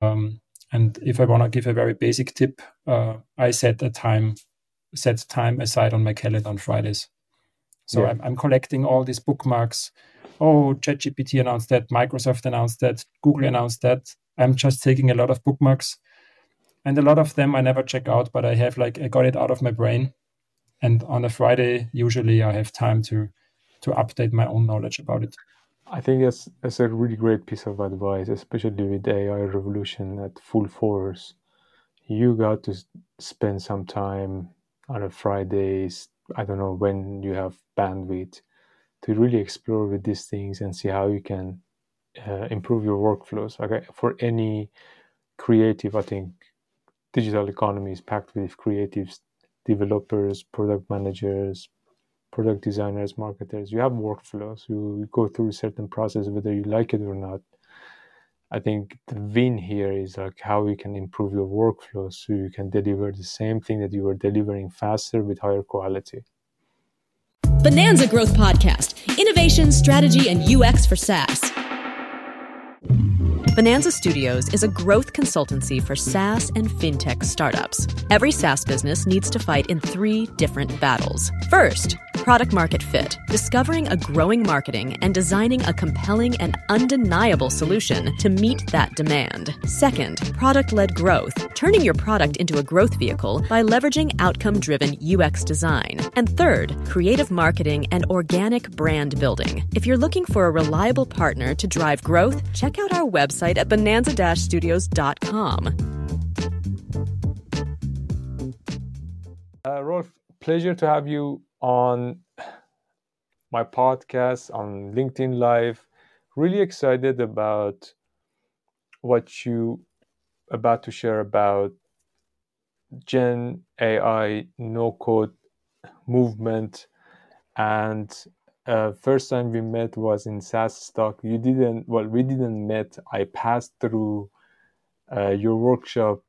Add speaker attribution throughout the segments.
Speaker 1: Um, and if I want to give a very basic tip, uh, I set a time, set time aside on my calendar on Fridays. So yeah. I'm, I'm, collecting all these bookmarks. Oh, ChatGPT announced that, Microsoft announced that, Google announced that. I'm just taking a lot of bookmarks, and a lot of them I never check out, but I have like I got it out of my brain. And on a Friday, usually I have time to to update my own knowledge about it.
Speaker 2: I think that's that's a really great piece of advice, especially with AI revolution at full force. You got to spend some time on a Fridays. I don't know when you have bandwidth to really explore with these things and see how you can uh, improve your workflows. Okay, for any creative, I think digital economy is packed with creatives, developers, product managers, product designers, marketers, you have workflows. You go through a certain process, whether you like it or not. I think the win here is like how you can improve your workflow so you can deliver the same thing that you were delivering faster with higher quality.
Speaker 3: Bonanza Growth Podcast Innovation, Strategy, and UX for SaaS. Bonanza Studios is a growth consultancy for SaaS and fintech startups. Every SaaS business needs to fight in three different battles. First, product market fit, discovering a growing marketing and designing a compelling and undeniable solution to meet that demand. Second, product led growth, turning your product into a growth vehicle by leveraging outcome driven UX design. And third, creative marketing and organic brand building. If you're looking for a reliable partner to drive growth, check out our website at bonanza studios.com.
Speaker 2: Uh, Rolf, pleasure to have you on my podcast on LinkedIn Live. Really excited about what you about to share about Gen AI no code movement. And uh, first time we met was in SaaStock. You didn't well, we didn't met. I passed through uh, your workshop,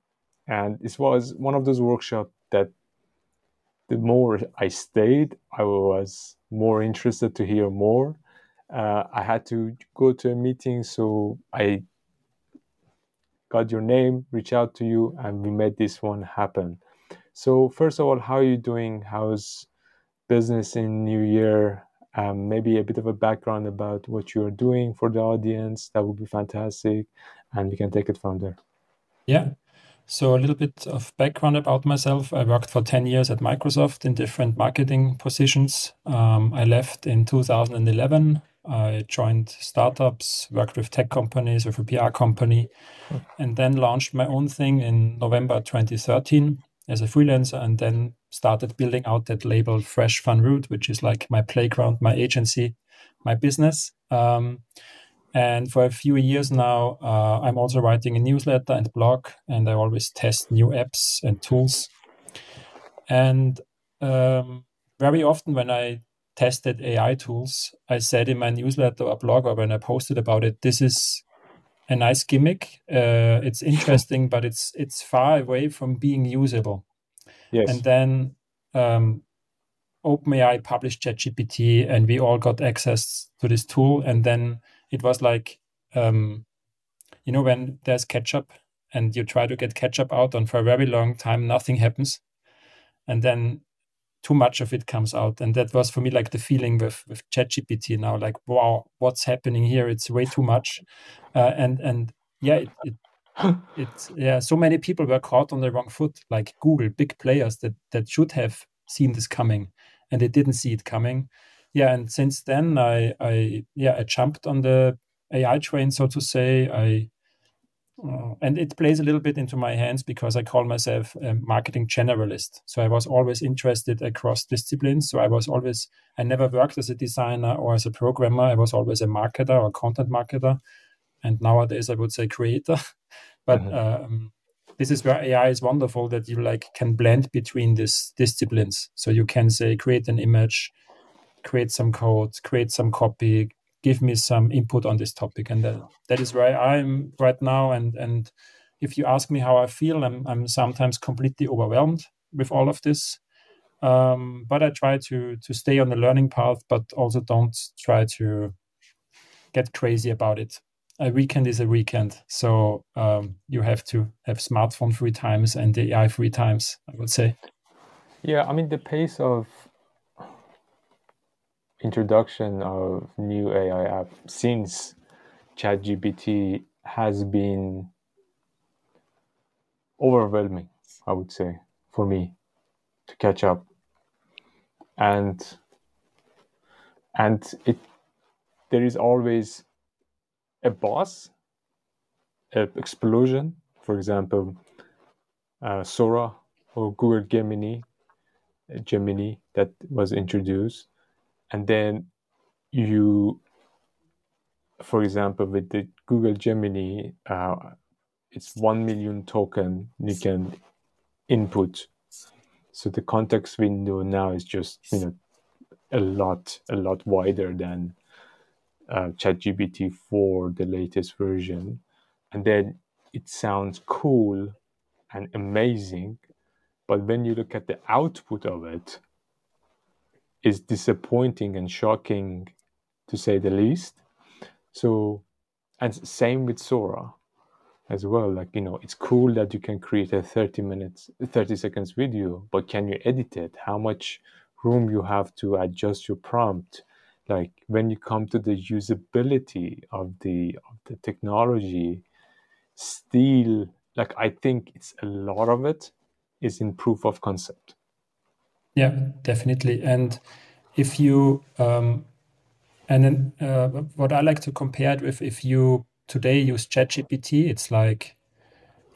Speaker 2: and it was one of those workshops that the more I stayed, I was more interested to hear more. Uh, I had to go to a meeting, so I got your name, reach out to you, and we made this one happen. So, first of all, how are you doing? How's business in New Year? Um, maybe a bit of a background about what you're doing for the audience. That would be fantastic, and we can take it from there.
Speaker 1: Yeah. So, a little bit of background about myself. I worked for 10 years at Microsoft in different marketing positions. Um, I left in 2011. I joined startups, worked with tech companies, with a PR company, and then launched my own thing in November 2013 as a freelancer, and then started building out that label Fresh van Root, which is like my playground, my agency, my business. Um, and for a few years now, uh, I'm also writing a newsletter and blog, and I always test new apps and tools. And um, very often, when I tested AI tools, I said in my newsletter or blog, or when I posted about it, this is a nice gimmick. Uh, it's interesting, but it's it's far away from being usable. Yes. And then um, OpenAI published ChatGPT, and we all got access to this tool, and then it was like um, you know when there's ketchup and you try to get ketchup out and for a very long time nothing happens. And then too much of it comes out. And that was for me like the feeling with with ChatGPT now like wow what's happening here? It's way too much. Uh, and and yeah it, it it's yeah so many people were caught on the wrong foot like google big players that that should have seen this coming and they didn't see it coming yeah, and since then I I yeah I jumped on the AI train so to say. I uh, and it plays a little bit into my hands because I call myself a marketing generalist. So I was always interested across disciplines. So I was always, I never worked as a designer or as a programmer. I was always a marketer or content marketer. And nowadays I would say creator. but mm-hmm. um, this is where AI is wonderful that you like can blend between these disciplines. So you can say, create an image, create some code, create some copy, give me some input on this topic. And that, that is where I'm right now. And, and if you ask me how I feel, I'm, I'm sometimes completely overwhelmed with all of this. Um, but I try to to stay on the learning path, but also don't try to get crazy about it. a weekend is a weekend. So um, you have to have smartphone free times and AI free times, I would say.
Speaker 2: Yeah, I mean, the pace of introduction of new AI app since ChatGPT has been overwhelming, I would say, for me to catch up. And and it there is always a boss, an explosion, for example, uh, Sora or Google Gemini, Gemini that was introduced, and then you, for example, with the Google Gemini, uh, it's one million token you can input. So the context window now is just you know a lot a lot wider than uh, ChatGPT 4, the latest version, and then it sounds cool and amazing, but when you look at the output of it, it's disappointing and shocking, to say the least. So, and same with Sora as well. Like you know, it's cool that you can create a 30 minutes, 30 seconds video, but can you edit it? How much room you have to adjust your prompt? like when you come to the usability of the of the technology still like i think it's a lot of it is in proof of concept
Speaker 1: yeah definitely and if you um and then uh, what i like to compare it with if you today use ChatGPT, it's like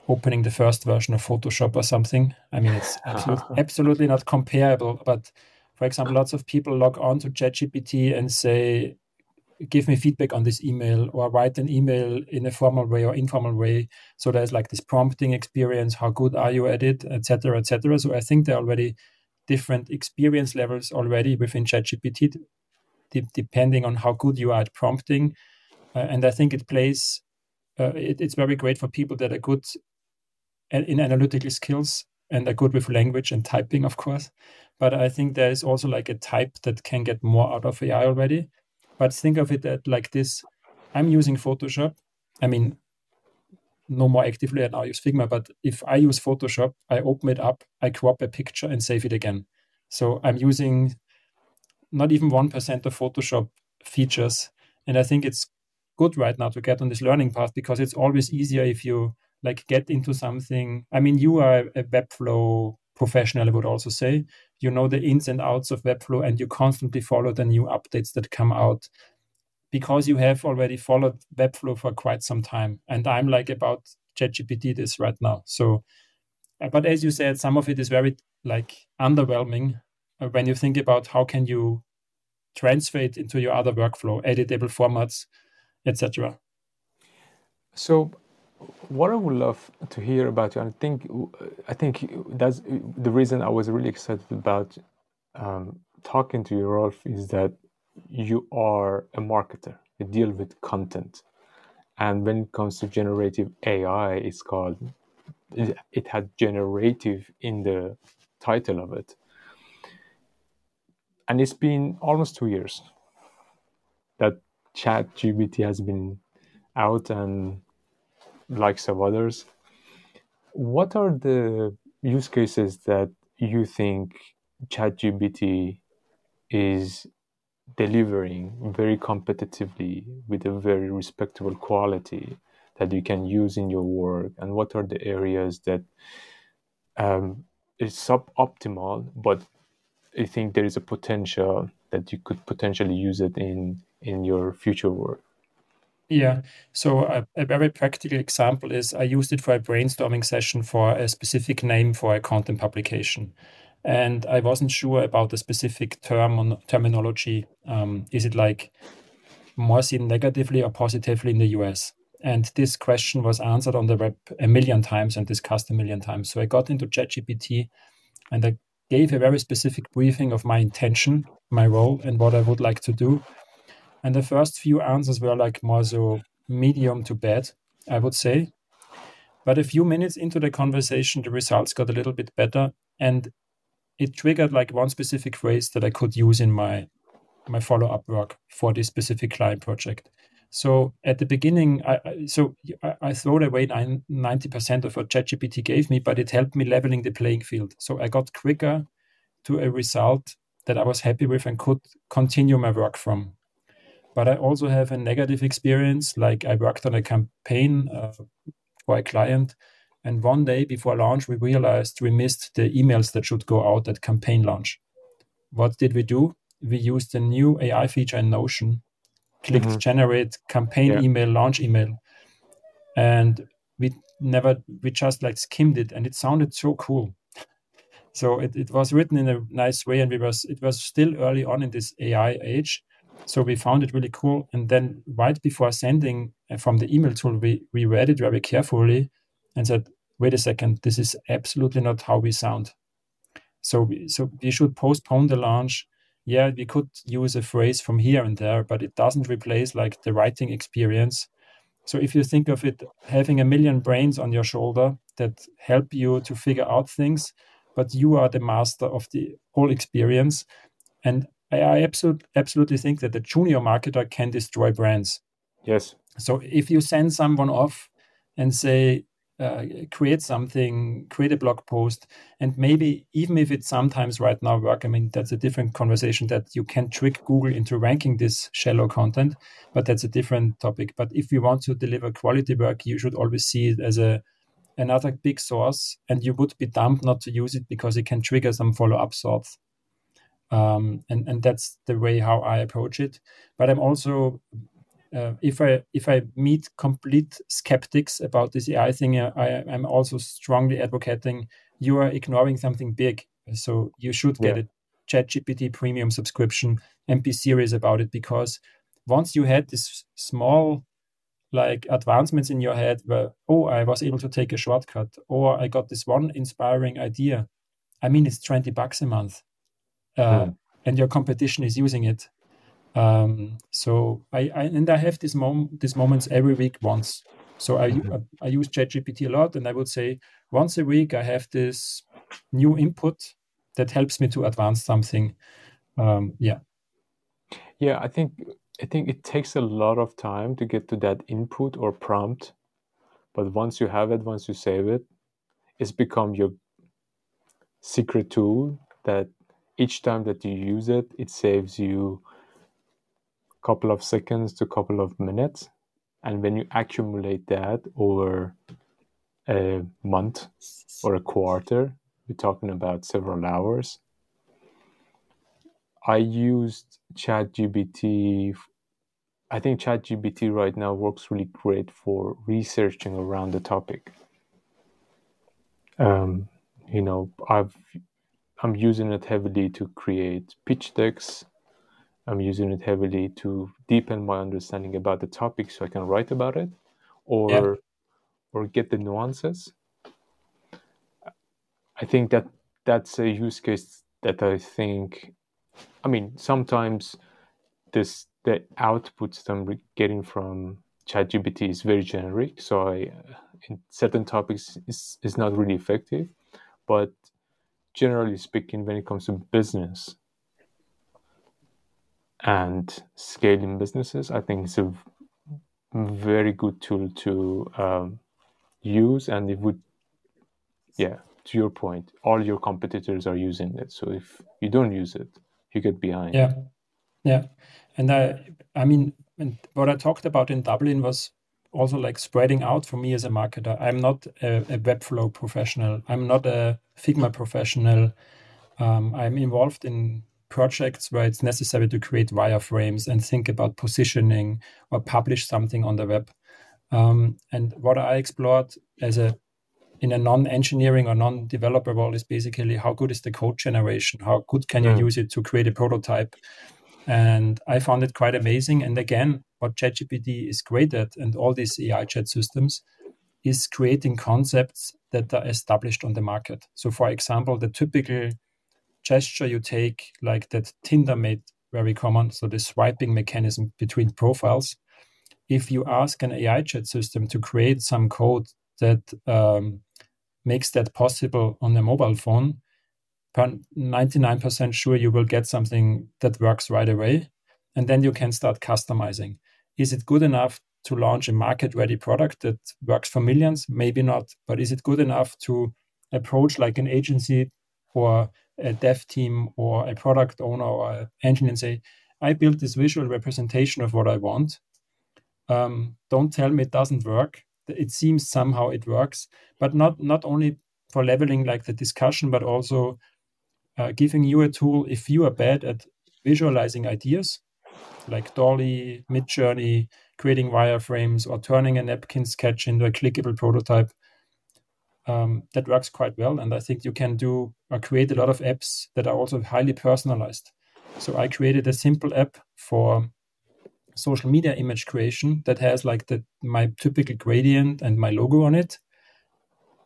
Speaker 1: opening the first version of Photoshop or something. I mean, it's absolutely, absolutely not comparable, but for example, lots of people log on to ChatGPT and say, give me feedback on this email or write an email in a formal way or informal way. So there's like this prompting experience. How good are you at it, etc., etc. So I think they're already different experience levels already within ChatGPT, de- depending on how good you are at prompting. Uh, and I think it plays. Uh, it, it's very great for people that are good in analytical skills and are good with language and typing, of course. But I think there is also like a type that can get more out of AI already. But think of it at like this I'm using Photoshop. I mean, no more actively, I now use Figma. But if I use Photoshop, I open it up, I crop a picture and save it again. So I'm using not even 1% of Photoshop features. And I think it's good right now to get on this learning path because it's always easier if you like get into something. I mean, you are a Webflow professional, I would also say you know the ins and outs of Webflow and you constantly follow the new updates that come out because you have already followed Webflow for quite some time. And I'm like about ChatGPT this right now. So, uh, but as you said, some of it is very like underwhelming uh, when you think about how can you transfer it into your other workflow, editable formats, etc.
Speaker 2: So what I would love to hear about you, and I think I think that's the reason I was really excited about um, talking to you, Rolf, is that you are a marketer. You deal with content, and when it comes to generative AI, it's called it had generative in the title of it, and it's been almost two years that Chat GPT has been out and likes of others. What are the use cases that you think ChatGPT is delivering very competitively with a very respectable quality that you can use in your work? And what are the areas that um, is suboptimal, but I think there is a potential that you could potentially use it in in your future work?
Speaker 1: Yeah. So a, a, very practical example is I used it for a brainstorming session for a specific name for a content publication. And I wasn't sure about the specific term on terminology. Um, is it like more seen negatively or positively in the US? And this question was answered on the web a million times and discussed a million times. So I got into ChatGPT and I gave a very specific briefing of my intention, my role, and what I would like to do. And the first few answers were like more so medium to bad, I would say. But a few minutes into the conversation, the results got a little bit better. And it triggered like one specific phrase that I could use in my my follow-up work for this specific client project. So at the beginning, I, so I, I threw away 90% of what ChatGPT gave me, but it helped me leveling the playing field. So I got quicker to a result that I was happy with and could continue my work from. But I also have a negative experience. Like I worked on a campaign uh, for a client, and one day before launch, we realized we missed the emails that should go out at campaign launch. What did we do? We used a new AI feature in Notion, clicked mm-hmm. generate campaign yeah. email, launch email, and we never, we just like skimmed it, and it sounded so cool so it, it was written in a nice way and we was it was still early on in this ai age so we found it really cool and then right before sending uh, from the email tool we, we read it very carefully and said wait a second this is absolutely not how we sound so we, so we should postpone the launch yeah we could use a phrase from here and there but it doesn't replace like the writing experience so if you think of it having a million brains on your shoulder that help you to figure out things but you are the master of the whole experience. And I, I absolutely absolutely think that the junior marketer can destroy brands.
Speaker 2: Yes.
Speaker 1: So if you send someone off and say, uh, create something, create a blog post, and maybe even if it sometimes right now work, I mean that's a different conversation that you can trick Google into ranking this shallow content, but that's a different topic. But if you want to deliver quality work, you should always see it as a another big source, and you would be dumb not to use it because it can trigger some follow-up thoughts. Um, and and that's the way how I approach it. But I'm also uh, if I if I meet complete skeptics about this AI thing, uh, I, I'm also strongly advocating you are ignoring something big. So you should get yeah. a ChatGPT premium subscription and be serious about it because once you had this small like advancements in your head where, oh, I was able to take a shortcut, or I got this one inspiring idea. I mean, it's 20 bucks a month, uh, mm. and your competition is using it. Um, so I, I, and I have this mom these moments every week once. So I, mm-hmm. I, I use ChatGPT a lot, and I would say once a week I have this new input that helps me to advance something. Um, yeah.
Speaker 2: Yeah, I think I think it takes a lot of time to get to that input or prompt. But once you have it, once you save it, it's become your secret tool that each time that you use it, it saves you couple of seconds to couple of minutes. And when you accumulate that over a month or a quarter, we're talking about several hours. I used ChatGPT. I think ChatGPT right now works really great for researching around the topic. Um, you know, I've I'm using it heavily to create pitch decks. I'm using it heavily to deepen my understanding about the topic so I can write about it or yeah. or get the nuances. I think that that's a use case that I think I mean, sometimes this the outputs I'm getting from ChatGPT is very generic, so I, in certain topics is is not really effective. But generally speaking, when it comes to business and scaling businesses, I think it's a very good tool to um, use, and it would, yeah, to your point, all your competitors are using it. So if you don't use it, you get behind.
Speaker 1: Yeah, yeah, and I, I mean, what I talked about in Dublin was also like spreading out for me as a marketer. I'm not a, a Webflow professional. I'm not a Figma professional. Um, I'm involved in projects where it's necessary to create wireframes and think about positioning or publish something on the web. Um, and what I explored as a in a non-engineering or non-developer world is basically how good is the code generation? How good can you mm. use it to create a prototype? And I found it quite amazing. And again, what ChatGPT is great at, and all these AI chat systems, is creating concepts that are established on the market. So, for example, the typical gesture you take, like that Tinder made very common, so the swiping mechanism between profiles. If you ask an AI chat system to create some code that um, makes that possible on a mobile phone, 99% sure you will get something that works right away. And then you can start customizing. is it good enough to launch a market ready product that works for millions? Maybe not. But is it good enough to approach like an agency or a dev team or a product owner or an engineer and say, I built this visual representation of what I want. Um, don't tell me it doesn't work. It seems somehow it works, but not not only for leveling like the discussion, but also uh, giving you a tool if you are bad at visualizing ideas like DALL-E, Midjourney, creating wireframes, or turning a napkin sketch into a clickable prototype. Um, that works quite well, and I think you can do or create a lot of apps that are also highly personalized. So I created a simple app for social media image creation that has like the my typical gradient and my logo on it,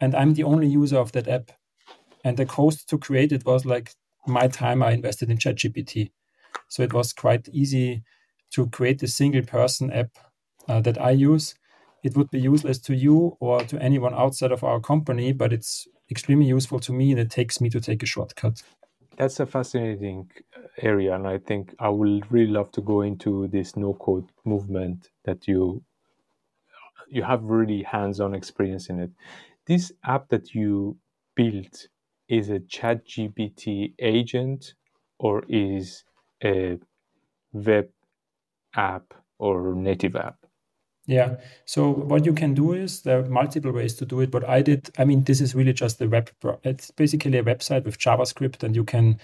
Speaker 1: and I'm the only user of that app. And the cost to create it was like my time I invested in ChatGPT. So it was quite easy to create a single person app uh, that I use. It would be useless to you or to anyone outside of our company, but it's extremely useful to me and it takes me to take a shortcut.
Speaker 2: That's a fascinating area, and I think I would really love to go into this no code movement that you you have really hands-on experience in it. This app that you built is a chat GPT agent or is a web app or native app?
Speaker 1: Yeah. So what you can do is there are multiple ways to do it. But I did. I mean, this is really just a web. It's basically a website with JavaScript, and you can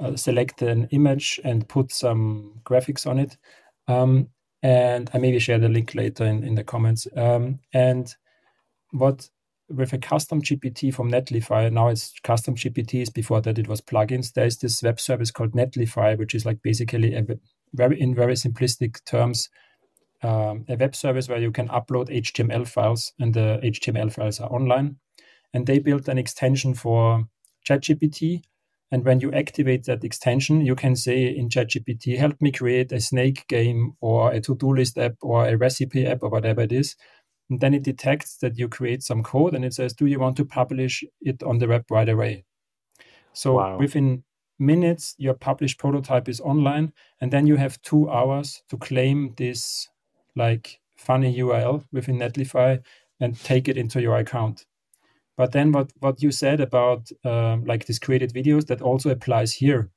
Speaker 1: uh, select an image and put some graphics on it. Um, and I maybe share the link later in, in the comments. Um, and what with a custom GPT from Netlify, now it's custom GPTs. Before that, it was plugins. There is this web service called Netlify, which is like basically a very in very simplistic terms um, a web service where you can upload HTML files, and the HTML files are online. And they built an extension for ChatGPT. And when you activate that extension, you can say in ChatGPT, help me create a snake game or a to do list app or a recipe app or whatever it is. And then it detects that you create some code and it says, Do you want to publish it on the web right away? So wow. within minutes, your published prototype is online. And then you have two hours to claim this like funny URL within Netlify and take it into your account. But then what, what you said about um, like these created videos, that also applies here.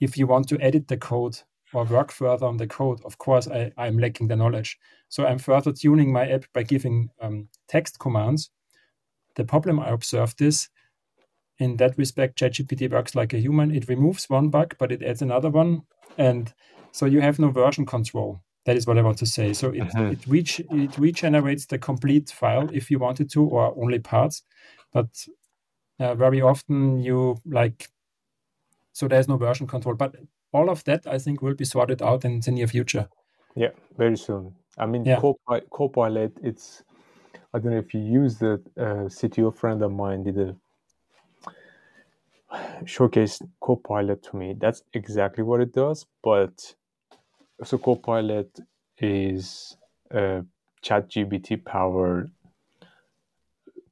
Speaker 1: If you want to edit the code or work further on the code, of course, I, I'm lacking the knowledge. So I'm further tuning my app by giving um, text commands. The problem I observed is in that respect, ChatGPT works like a human. It removes one bug, but it adds another one. And so you have no version control. That is what I want to say. So it, uh-huh. it, reach, it regenerates the complete file if you wanted to, or only parts. But uh, very often you like, so there's no version control. But all of that, I think, will be sorted out in the near future.
Speaker 2: Yeah, very soon. I mean, yeah. Copilot, Copilot, it's, I don't know if you use the uh, CTO friend of mine did a showcase Copilot to me. That's exactly what it does. But so Copilot is a ChatGPT powered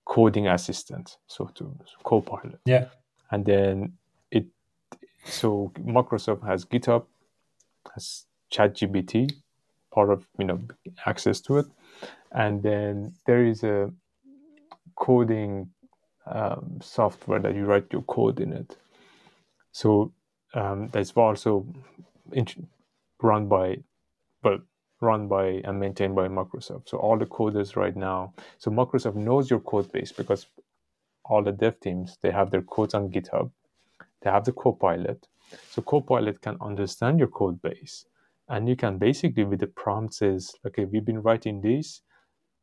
Speaker 2: coding assistant. So to so Copilot.
Speaker 1: Yeah.
Speaker 2: And then it so Microsoft has GitHub, has ChatGPT, part of you know access to it, and then there is a coding um, software that you write your code in it. So um, that's also run by, well, run by and maintained by Microsoft. So all the coders right now, so Microsoft knows your code base because all the dev teams they have their codes on GitHub. They have the Copilot. So Copilot can understand your code base, and you can basically with the prompts says, okay, we've been writing this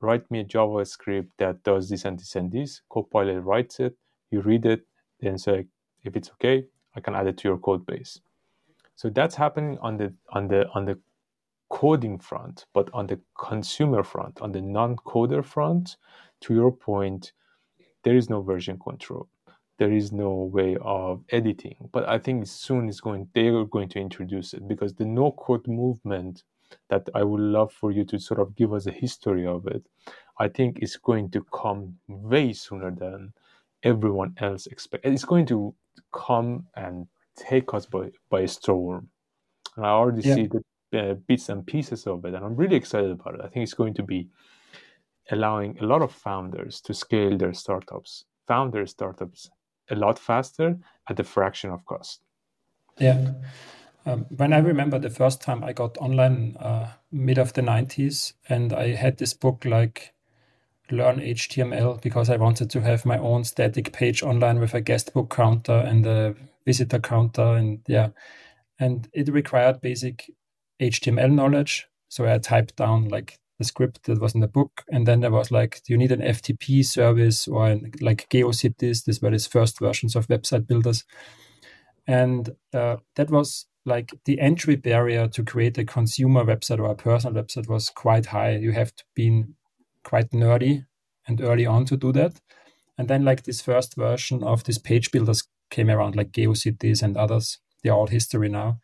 Speaker 2: write me a JavaScript that does this and this and this. Copilot writes it, you read it, then say if it's okay, I can add it to your code base. So that's happening on the on the on the coding front, but on the consumer front, on the non-coder front, to your point, there is no version control. There is no way of editing. But I think soon is going they are going to introduce it because the no code movement that I would love for you to sort of give us a history of it. I think it's going to come way sooner than everyone else expect. It's going to come and take us by, by storm. And I already yeah. see the uh, bits and pieces of it, and I'm really excited about it. I think it's going to be allowing a lot of founders to scale their startups, founder startups, a lot faster at a fraction of cost.
Speaker 1: Yeah. Um, when I remember the first time I got online, uh, mid of the 90s, and I had this book like Learn HTML because I wanted to have my own static page online with a guest book counter and a visitor counter. And yeah, and it required basic HTML knowledge. So I typed down like the script that was in the book. And then there was like, do you need an FTP service or like GeoCities? These were these first versions of website builders. And uh, that was like the entry barrier to create a consumer website or a personal website was quite high. You have to be quite nerdy and early on to do that. And then like this first version of these page builders came around, like GeoCities and others. They're all history now.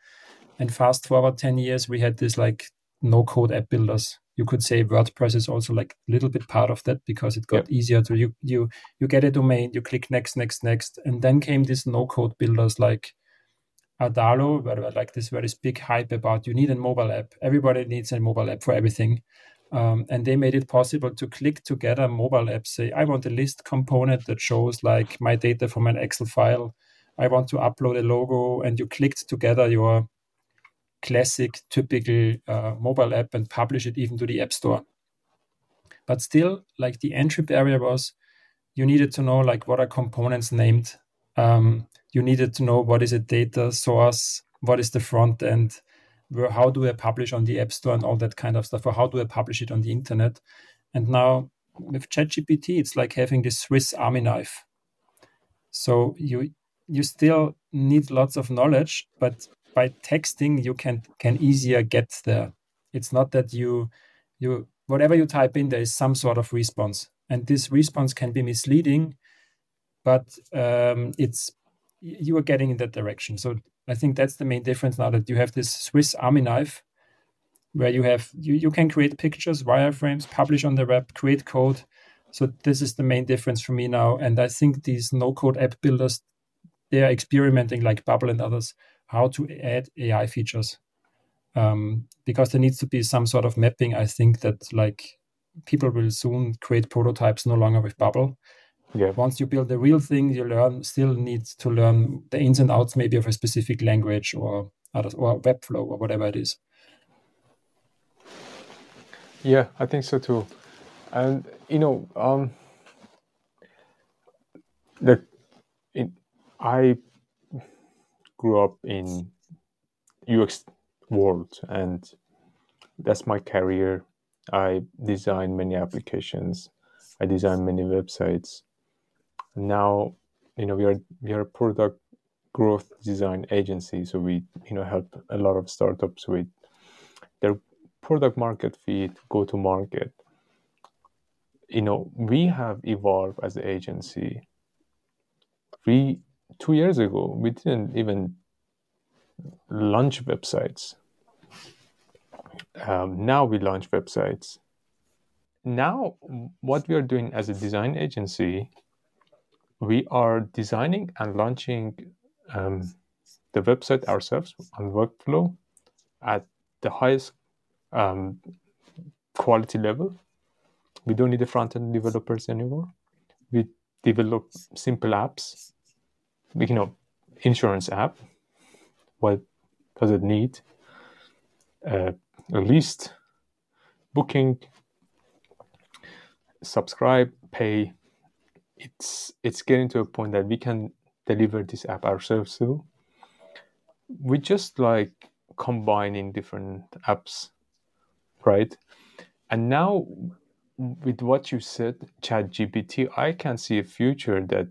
Speaker 1: And fast forward 10 years, we had this like no code app builders. You could say WordPress is also like a little bit part of that because it got yep. easier to you you you get a domain, you click next, next, next. And then came these no code builders like Adalo, where like this very big hype about you need a mobile app. Everybody needs a mobile app for everything. Um, and they made it possible to click together mobile apps. Say, I want a list component that shows like my data from an Excel file. I want to upload a logo, and you clicked together your classic, typical uh, mobile app and publish it even to the App Store. But still, like the entry barrier was, you needed to know like what are components named. Um, you needed to know what is a data source, what is the front end, where how do I publish on the App Store and all that kind of stuff, or how do I publish it on the internet. And now with ChatGPT, it's like having this Swiss Army knife. So you you still need lots of knowledge, but by texting you can can easier get there. It's not that you you whatever you type in, there is some sort of response, and this response can be misleading, but um, it's you are getting in that direction. So I think that's the main difference now that you have this Swiss Army knife where you have you, you can create pictures, wireframes, publish on the web, create code. So this is the main difference for me now. And I think these no code app builders, they are experimenting like Bubble and others how to add AI features. Um, because there needs to be some sort of mapping. I think that like people will soon create prototypes no longer with Bubble yeah. Once you build the real thing, you learn still need to learn the ins and outs maybe of a specific language or others or Webflow or whatever it is.
Speaker 2: Yeah, I think so too. And you know, um, the it, I grew up in UX world, and that's my career. I design many applications. I design many websites now you know we are we are a product growth design agency so we you know help a lot of startups with their product market fit go to market you know we have evolved as an agency we two years ago. We didn't even launch websites. Um, now we launch websites. Now what we are doing as a design agency we are designing and launching um, the website ourselves on Webflow at the highest um, quality level. We don't need the front end developers anymore. We develop simple apps. You know, insurance app. What does it need? Uh, a list, booking, subscribe, pay, it's it's getting to a point that we can deliver this app ourselves too. We just like combining different apps, right? And now with what you said, Chat GPT, I can see a future that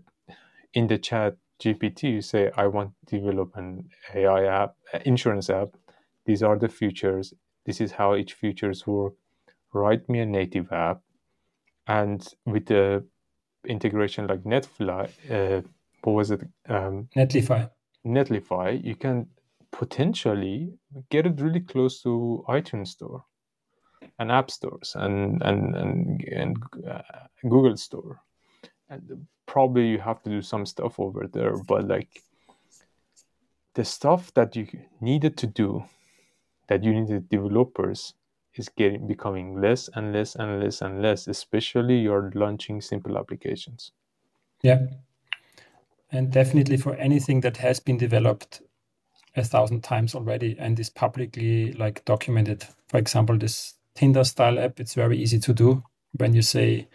Speaker 2: in the Chat GPT you say, I want to develop an AI app, insurance app. These are the features. This is how each features work. Write me a native app. And with the integration like Netfly, uh, what was it? Um,
Speaker 1: Netlify.
Speaker 2: Netlify, you can potentially get it really close to iTunes Store and App Stores and and and, and uh, Google Store. And probably you have to do some stuff over there, but like the stuff that you needed to do that you need developers is getting becoming less and less and less and less, especially you're launching simple applications.
Speaker 1: Yeah. And definitely for anything that has been developed a thousand times already and is publicly like documented. For example, this Tinder style app, it's very easy to do when you say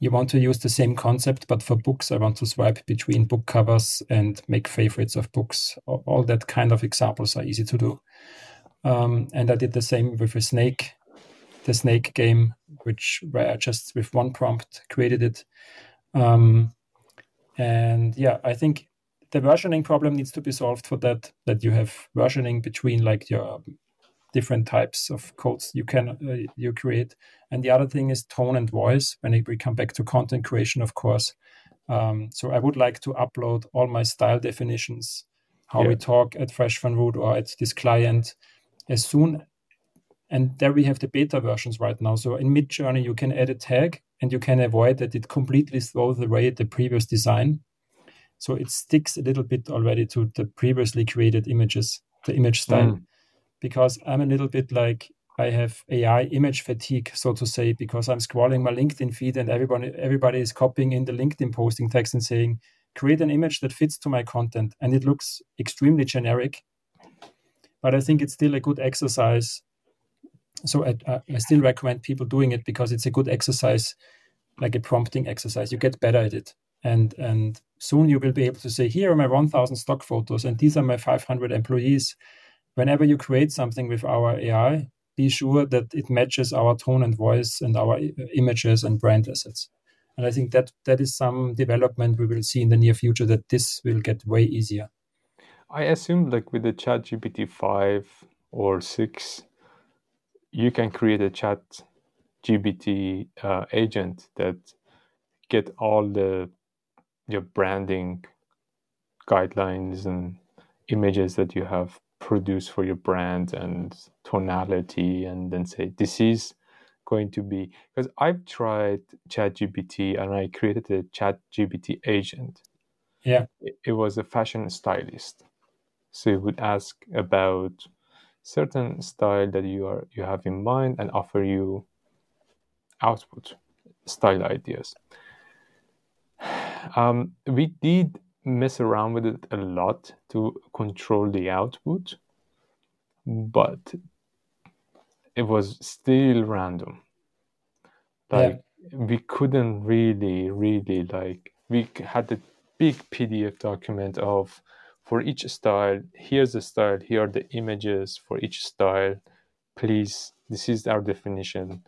Speaker 1: you want to use the same concept, but for books, I want to swipe between book covers and make favorites of books. All that kind of examples are easy to do. Um, and I did the same with a snake, the snake game, which where I just with one prompt created it. Um, and yeah, I think the versioning problem needs to be solved for that. That you have versioning between like your different types of codes you can uh, you create. And the other thing is tone and voice. When we come back to content creation, of course. Um, so I would like to upload all my style definitions, how yeah. we talk at Fresh van Root or at this client, as soon. And there we have the beta versions right now. So in Midjourney, you can add a tag and you can avoid that it completely throws away the previous design. So it sticks a little bit already to the previously created images, the image style. Mm. Because I'm a little bit like I have AI image fatigue, so to say, because I'm scrolling my LinkedIn feed and everybody everybody is copying in the LinkedIn posting text and saying, create an image that fits to my content. And it looks extremely generic. But I think it's still a good exercise so I, I, still recommend people doing it because it's a good exercise like a prompting exercise. You get better at it. And and soon you will be able to say here are my 1000 stock photos and these are my 500 employees. Whenever you create something with our ai be sure that it matches our tone and voice and our uh, images and brand assets. And i think that that is some development we will see in the near future that this will get way easier.
Speaker 2: I assume like with the chat gpt 5 or 6 you can create a chat GPT uh, agent that get all the your branding guidelines and images that you have produced for your brand and tonality and then say this is going to be because I've tried chat GPT and I created a chat GPT agent.
Speaker 1: Yeah.
Speaker 2: It, it was a fashion stylist. So it would ask about certain style that you are you have in mind and offer you output style ideas. Um, we did mess around with it a lot to control the output, but it was still random. Like yeah. we couldn't really, really like we had a big PDF document of for each style, here's the style, here are the images for each style. Please, this is our definition.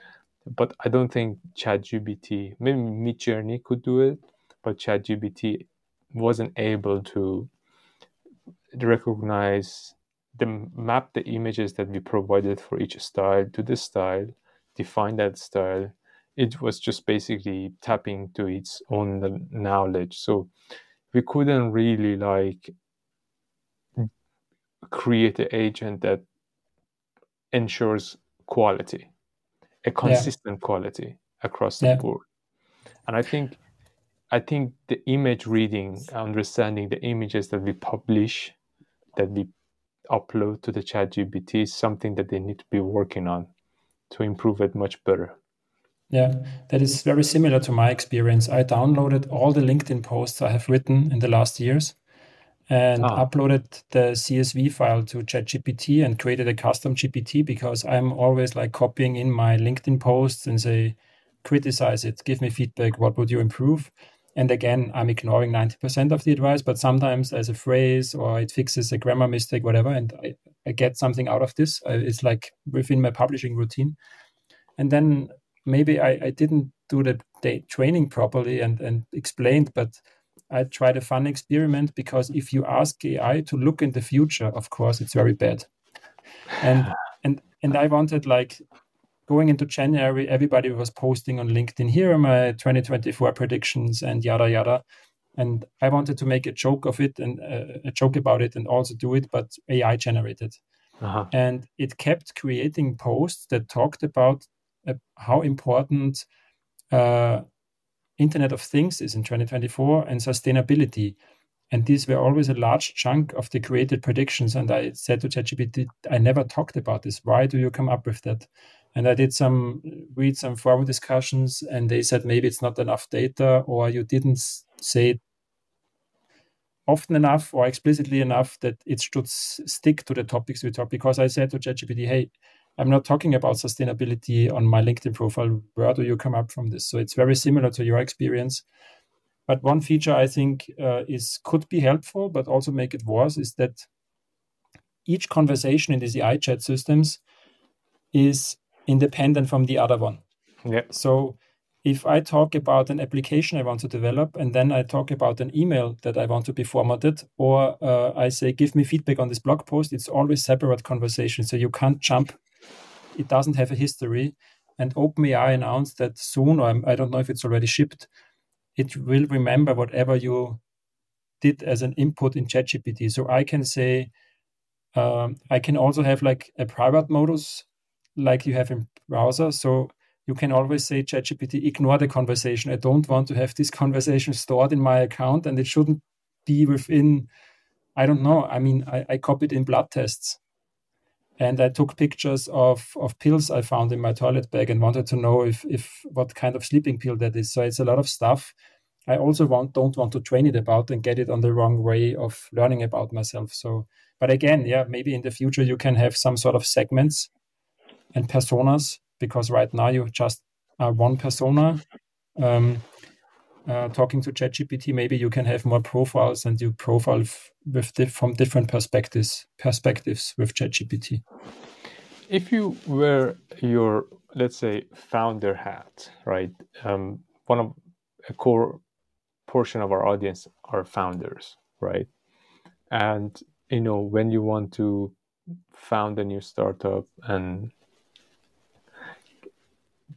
Speaker 2: But I don't think ChatGPT, maybe Midjourney could do it, but ChatGPT wasn't able to recognize the map the images that we provided for each style to the style, define that style. It was just basically tapping to its own knowledge. So we couldn't really like create an agent that ensures quality, a consistent yeah. quality across the yeah. board. And I think I think the image reading, understanding the images that we publish, that we upload to the chat GPT is something that they need to be working on to improve it much better.
Speaker 1: Yeah, that is very similar to my experience. I downloaded all the LinkedIn posts I have written in the last years and ah. uploaded the CSV file to ChatGPT and created a custom GPT because I'm always like copying in my LinkedIn posts and say, criticize it, give me feedback, what would you improve? And again, I'm ignoring 90% of the advice, but sometimes there's a phrase or it fixes a grammar mistake, whatever, and I, I get something out of this. It's like within my publishing routine. And then maybe I, I didn't do the day training properly and, and explained, but I tried a fun experiment because if you ask AI to look in the future, of course, it's very bad. And and and I wanted like going into January, everybody was posting on LinkedIn. Here are my 2024 predictions and yada yada. And I wanted to make a joke of it and uh, a joke about it and also do it, but AI generated. Uh-huh. And it kept creating posts that talked about uh, how important uh, Internet of Things is in 2024 and sustainability. And these were always a large chunk of the created predictions. And I said to ChatGPT, I never talked about this. Why do you come up with that? And I did some read some forum discussions, and they said maybe it's not enough data, or you didn't say it often enough or explicitly enough that it should stick to the topics we talk. Because I said to ChatGPT, hey, I'm not talking about sustainability on my LinkedIn profile. Where do you come up from this? So it's very similar to your experience. But one feature I think uh, is could be helpful, but also make it worse, is that each conversation in these AI chat systems is independent from the other one.
Speaker 2: Yeah.
Speaker 1: So if I talk about an application I want to develop, and then I talk about an email that I want to be formatted, or uh, I say, give me feedback on this blog post, it's always separate conversation. So you can't jump. It doesn't have a history. And OpenAI announced that soon, or I don't know if it's already shipped, it will remember whatever you did as an input in ChatGPT. So I can say, um, I can also have like a private modus, like you have in browser. So you can always say ChatGPT, ignore the conversation. I don't want to have this conversation stored in my account, and it shouldn't be within. I don't know. I mean, I, I copied in blood tests, and I took pictures of of pills I found in my toilet bag and wanted to know if if what kind of sleeping pill that is. So it's a lot of stuff. I also want don't want to train it about and get it on the wrong way of learning about myself. So, but again, yeah, maybe in the future you can have some sort of segments and personas because right now you just are one persona um, uh, talking to ChatGPT. Maybe you can have more profiles and you profile f- with di- from different perspectives perspectives with ChatGPT.
Speaker 2: If you wear your let's say founder hat, right? Um, one of a core portion of our audience are founders, right? And you know when you want to found a new startup and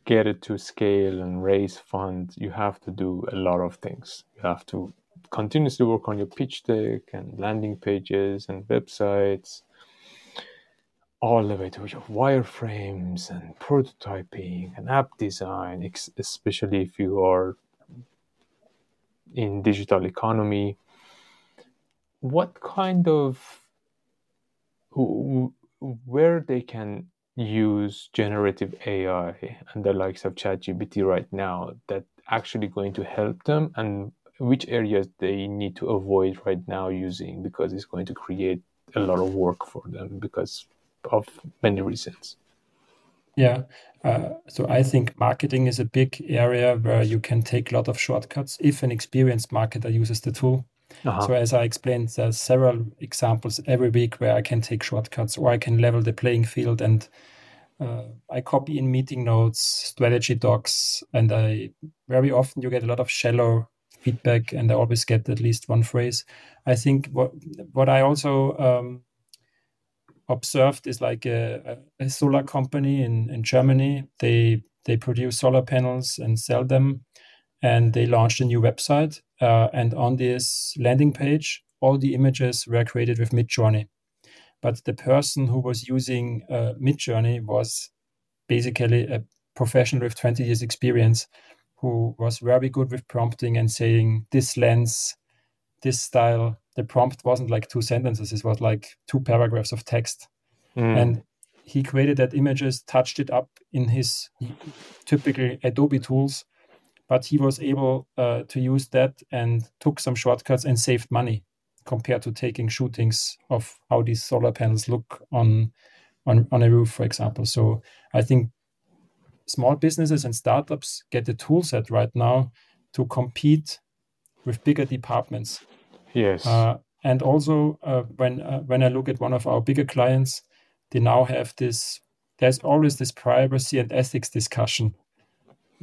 Speaker 2: get it to scale and raise funds, you have to do a lot of things. You have to continuously work on your pitch deck and landing pages and websites, all the way to your wireframes and prototyping and app design, especially if you are in digital economy. What kind of where they can use generative AI and the likes of ChatGPT right now that actually going to help them and which areas they need to avoid right now using because it's going to create a lot of work for them because of many reasons.
Speaker 1: Yeah. Uh, so I think marketing is a big area where you can take a lot of shortcuts if an experienced marketer uses the tool. Uh-huh. So as I explained, there's several examples every week where I can take shortcuts or I can level the playing field and uh, I copy in meeting notes, strategy docs, and I very often you get a lot of shallow feedback, and I always get at least one phrase. I think what what I also um, observed is like a, a, solar company in in Germany. They they produce solar panels and sell them, and they launched a new website. Uh, and on this landing page, all the images were created with Midjourney. But the person who was using uh, Midjourney was basically a professional with 20 years experience who was very good with prompting and saying this lens, this style. The prompt wasn't like two sentences, it was like two paragraphs of text. Mm. And he created that images, touched it up in his typical Adobe tools, but he was able uh, to use that and took some shortcuts and saved money compared to taking shootings of how these solar panels look on on, on a roof, for example. So I think small businesses and startups get the tool set right now to compete with bigger departments.
Speaker 2: Yes. Uh,
Speaker 1: and also, uh, when uh, when I look at one of our bigger clients, they now have this. There's always this privacy and ethics discussion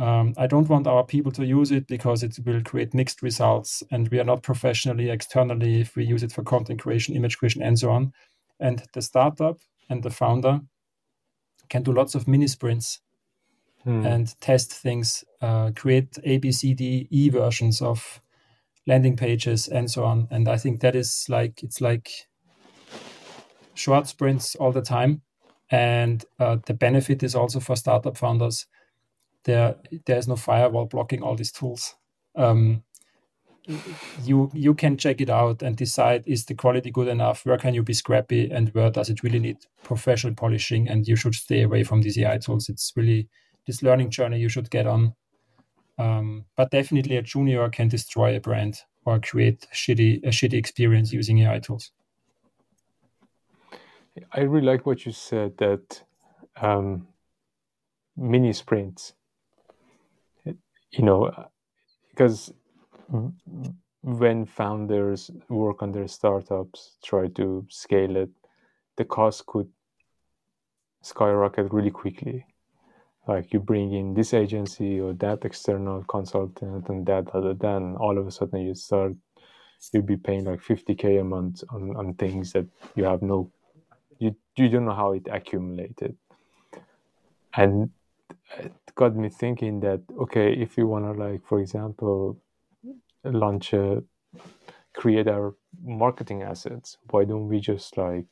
Speaker 1: um, I don't want our people to use it because it will create mixed results, and we are not professionally externally if we use it for content creation, image creation, and so on. And the startup and the founder can do lots of mini sprints hmm. and test things, uh, create A, B, C, D, E versions of landing pages, and so on. And I think that is like it's like short sprints all the time. And uh, the benefit is also for startup founders there there is no firewall blocking all these tools. Um, you you can check it out and decide is the quality good enough? Where can you be scrappy? And where does it really need professional polishing? And you should stay away from these ai tools. It's really this learning journey you should get on. Um, but definitely a junior can destroy a brand or create shitty a shitty experience using ai tools.
Speaker 2: I really like what you said that um, mini sprints you know because when founders work on their startups, try to scale it, the cost could skyrocket really quickly. Like you bring in this agency or that external consultant and that other than all of a sudden you start you'll be paying like 50k a month on, on things that you have no you, you don't know how it accumulated and it got me thinking that okay if you want to like for example launch a create our marketing assets why don't we just like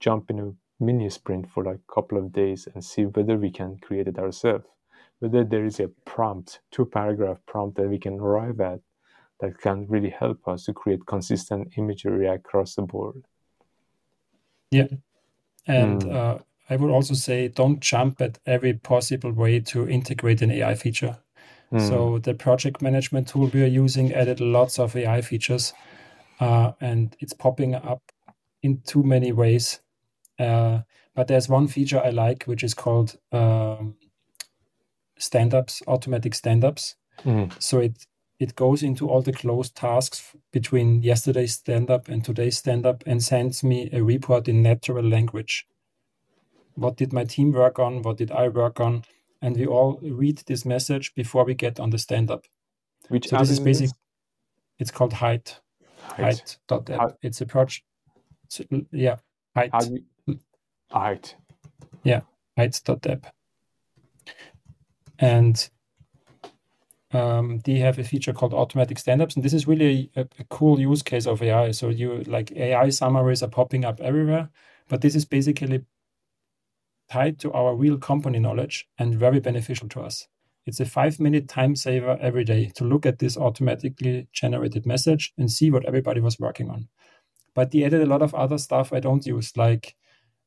Speaker 2: jump in a mini sprint for like a couple of days and see whether we can create it ourselves? Whether there is a prompt two paragraph prompt that we can arrive at that can really help us to create consistent imagery across the board.
Speaker 1: Yeah. And mm. uh, i would also say don't jump at every possible way to integrate an ai feature Mm. So the project management tool we are using added lots of AI features, uh, and it's popping up in too many ways. Uh, but there's one feature I like, which is called um, stand-ups, automatic stand-ups. Mm. So it it goes into all the closed tasks between yesterday's stand-up and today's stand-up and sends me a report in natural language. What did my team work on? What did I work on? and we all read this message before we get on the stand up.
Speaker 2: Which
Speaker 1: so this is basic. It's called height. Height. height. Height. It's a project. So, yeah. Height.
Speaker 2: height.
Speaker 1: Yeah. Height.dev. And um, they have a feature called automatic stand-ups, and this is really a, a, cool use case of AI. So you like AI summaries are popping up everywhere, but this is basically tied to our real company knowledge and very beneficial to us. It's a five minute time saver every day to look at this automatically generated message and see what everybody was working on. But they added a lot of other stuff I don't use, like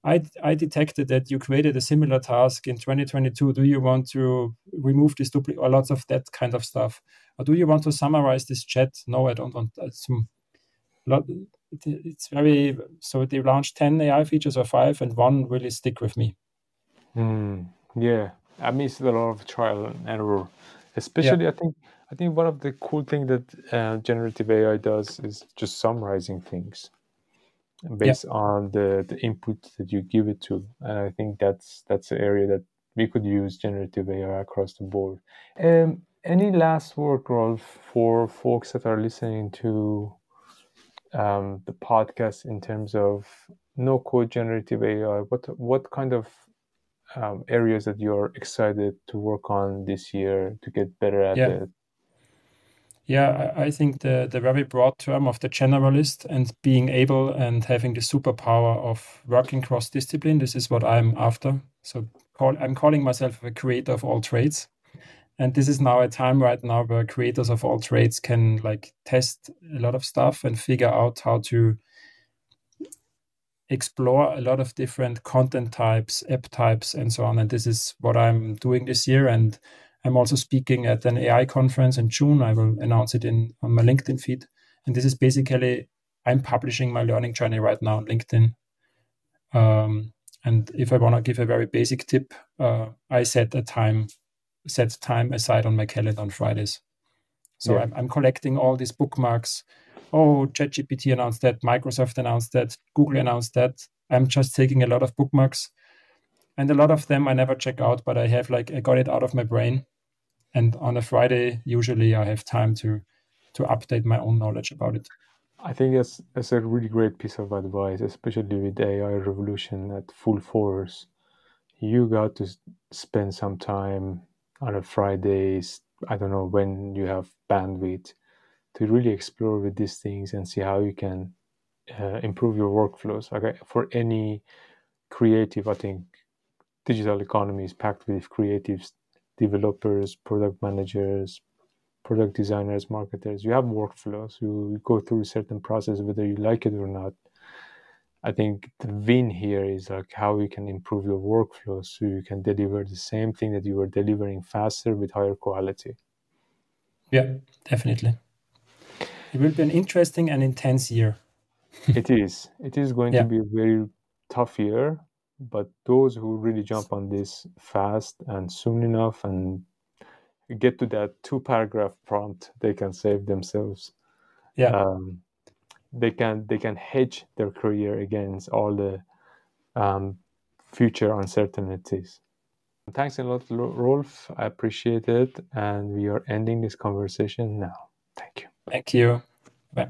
Speaker 1: I, I detected that you created a similar task in 2022. Do you want to remove this duplicate or lots of that kind of stuff? Or do you want to summarize this chat? No, I don't want that. Lot, it's very so they launched 10 AI features or five, and one really stick with me.
Speaker 2: Mm, yeah, I missed a lot of trial and error. Especially, I think I think one of the cool thing that uh, generative AI does is just summarizing things based on the the input that you give it to, and I think that's that's an area that we could use generative AI across the board. Um, any last word, Rolf, for folks that are listening to um, the podcast in terms of no code generative AI? What what kind of um, areas that you're excited to work on this year to get better at
Speaker 1: yeah.
Speaker 2: it?
Speaker 1: Yeah, I think the, the very broad term of the generalist and being able and having the superpower of working cross discipline, this is what I'm after. So call, I'm calling myself a creator of all trades. And this is now a time right now where creators of all trades can like test a lot of stuff and figure out how to explore a lot of different content types, app types, and so on. And this is what I'm doing this year. And I'm also speaking at an AI conference in June. I will announce it in on my LinkedIn feed. And this is basically I'm publishing my learning journey right now on LinkedIn. Um, and if I want to give a very basic tip, uh, I set a time, set time aside on my calendar on Fridays. So yeah. I'm, I'm collecting all these bookmarks oh, ChatGPT announced that, Microsoft announced that, Google announced that. I'm just taking a lot of bookmarks. And a lot of them I never check out, but I have like I got it out of my brain. And on a Friday, usually I have time to to update my own knowledge about it.
Speaker 2: I think that's that's a really great piece of advice, especially with AI revolution at full force. You got to spend some time on a Fridays. I don't know when you have bandwidth to really explore with these things and see how you can uh, improve your workflows. Okay, for any creative, I think digital economy is packed with creatives, developers, product managers, product designers, marketers, you have workflows. You go through a certain process, whether you like it or not. I think the win here is like how you can improve your workflow so you can deliver the same thing that you were delivering faster with higher quality.
Speaker 1: Yeah, definitely. It will be an interesting and intense year.
Speaker 2: it is. It is going yeah. to be a very tough year, but those who really jump on this fast and soon enough and get to that two paragraph prompt, they can save themselves.
Speaker 1: Yeah.
Speaker 2: Um, they can they can hedge their career against all the um, future uncertainties. Thanks a lot, Rolf. I appreciate it, and we are ending this conversation now. Thank you.
Speaker 1: Thank you. Bye.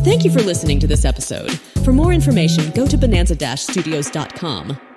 Speaker 3: Thank you for listening to this episode. For more information, go to bonanza-studios.com.